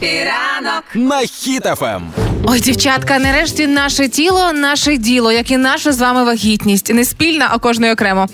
ранок. на Ем. Хіт FM. Ой, дівчатка, нарешті наше тіло, наше діло, як і наша з вами вагітність. Не спільна, а кожної окремо.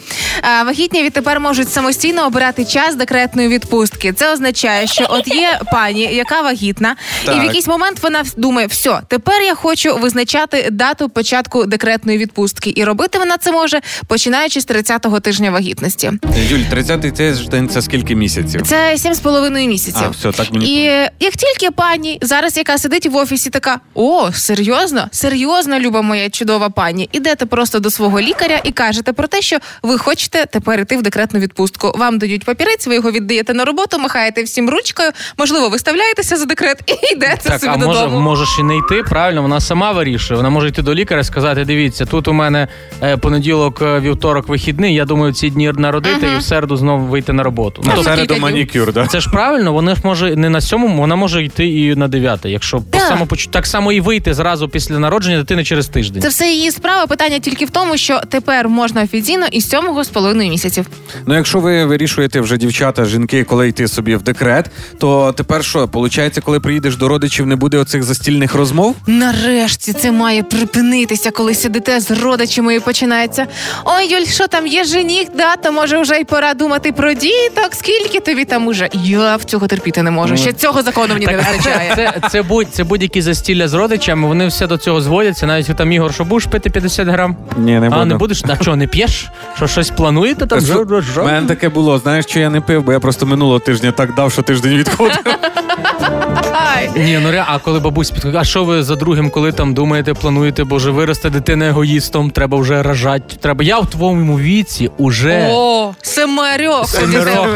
А, вагітні відтепер можуть самостійно обирати час декретної відпустки. Це означає, що от є пані, яка вагітна, і в якийсь момент вона думає: все, тепер я хочу визначати дату початку декретної відпустки. І робити вона це може починаючи з 30-го тижня вагітності. Юль, 30-й тиждень це скільки місяців? Це сім з половиною місяців. А, все, так мені І як тільки пані зараз, яка сидить в офісі, така: о, серйозно, серйозно, люба моя чудова пані, ідете просто до свого лікаря і кажете про те, що ви хочете тепер іти в декретну відпустку. Вам дають папірець, ви його віддаєте на роботу, махаєте всім ручкою. Можливо, виставляєтеся за декрет і йдете Так, собі а може, додому. можеш і не йти, правильно, вона сама вирішує. Вона може йти до лікаря і сказати: дивіться, тут у мене е, понеділок, е, вівторок, вихідний. Я думаю, ці дні народити і в середу знову вийти на роботу. Ну, Тобто середу манікюр, да? це ж правильно, вона ж може не на сьомому, вона може йти і на дев'яте. Якщо по самопочу... так само і вийти зразу після народження дитини через тиждень. Це все її справа. Питання тільки в тому, що тепер можна офіційно із сьомого з половиною місяців. Ну, якщо ви вирішуєте вже дівчата, жінки, коли йти собі в декрет, то тепер що? Получається, коли приїдеш до родичів, не буде оцих застільних розмов? Нарешті це має припинитися, коли сидите з родичами і починається. Ой, Юль, що там є жених, да, то може вже й пора думати про діток. Скільки тобі там уже? Я в цього терпіти не можу. Ще цього закону мені не вистачає. це, це, це, будь, це будь-які застілля з родичами, вони все до цього зводяться. Навіть там Ігор, що будеш пити 50 грам? Ні, не а не будеш? А що, не п'єш? Що щось плануєте там? У мене таке було. Знаєш, що я не пив, бо я просто минулого тижня так дав, що тиждень відходив. Ні, ну ре, а коли бабусь підходить, а що ви за другим, коли там думаєте, плануєте, боже, виросте дитина егоїстом, треба вже рожати. Треба. Я в твоєму віці уже. О, семерьох. Семерьох.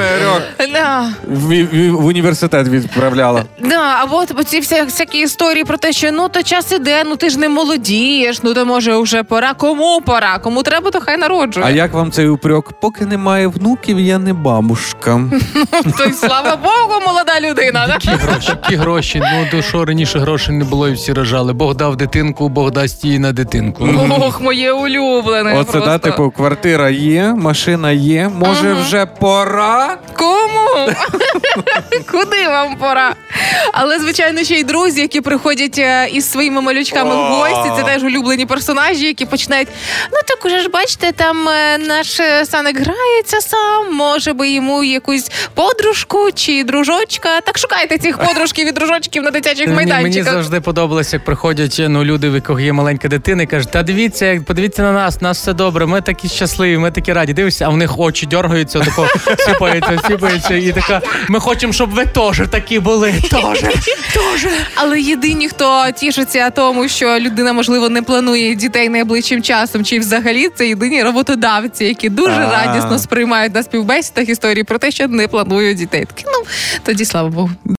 Да. В, в, в університет відправляла. Да, а от ці вся, всякі історії про те, що ну то час іде, ну ти ж не молодієш, ну то може вже пора. Кому пора? Кому треба, то хай народжує. А як вам цей упрек? Поки немає внуків, я не бабушка. То й слава Богу, молода людина. да? Гроші, які гроші. Ну до що раніше грошей не було і всі рожали. Бог дав дитинку, Бог дасть їй на дитинку. Ох, моє улюблене. Оце просто. да, типу, квартира є, машина є. Може, Ага. вже пора? Кому? Куди вам пора? Але, звичайно, ще й друзі, які приходять е, із своїми малючками в гості. Це теж улюблені персонажі, які починають. Ну так уже ж бачите, там е, наш е, Саник грається сам. Може би йому якусь подружку чи дружочка. Так шукайте цих подружків і дружочків на дитячих Мені, мені завжди подобалося, як приходять ну, люди, в кого є маленька дитина, і кажуть, та дивіться, як- подивіться на нас, нас все добре, ми такі щасливі, ми такі раді. Дивишся, а в них очі дергаються, тако сіпаються, сіпаються, і така. Ми хочемо, щоб ви теж такі були. Теж. Але єдині, хто тішиться тому, що людина можливо не планує дітей найближчим часом, чи взагалі це єдині роботодавці, які дуже радісно сприймають на співбесідах історії про те, що не планують дітей. Такі, ну тоді слава Богу.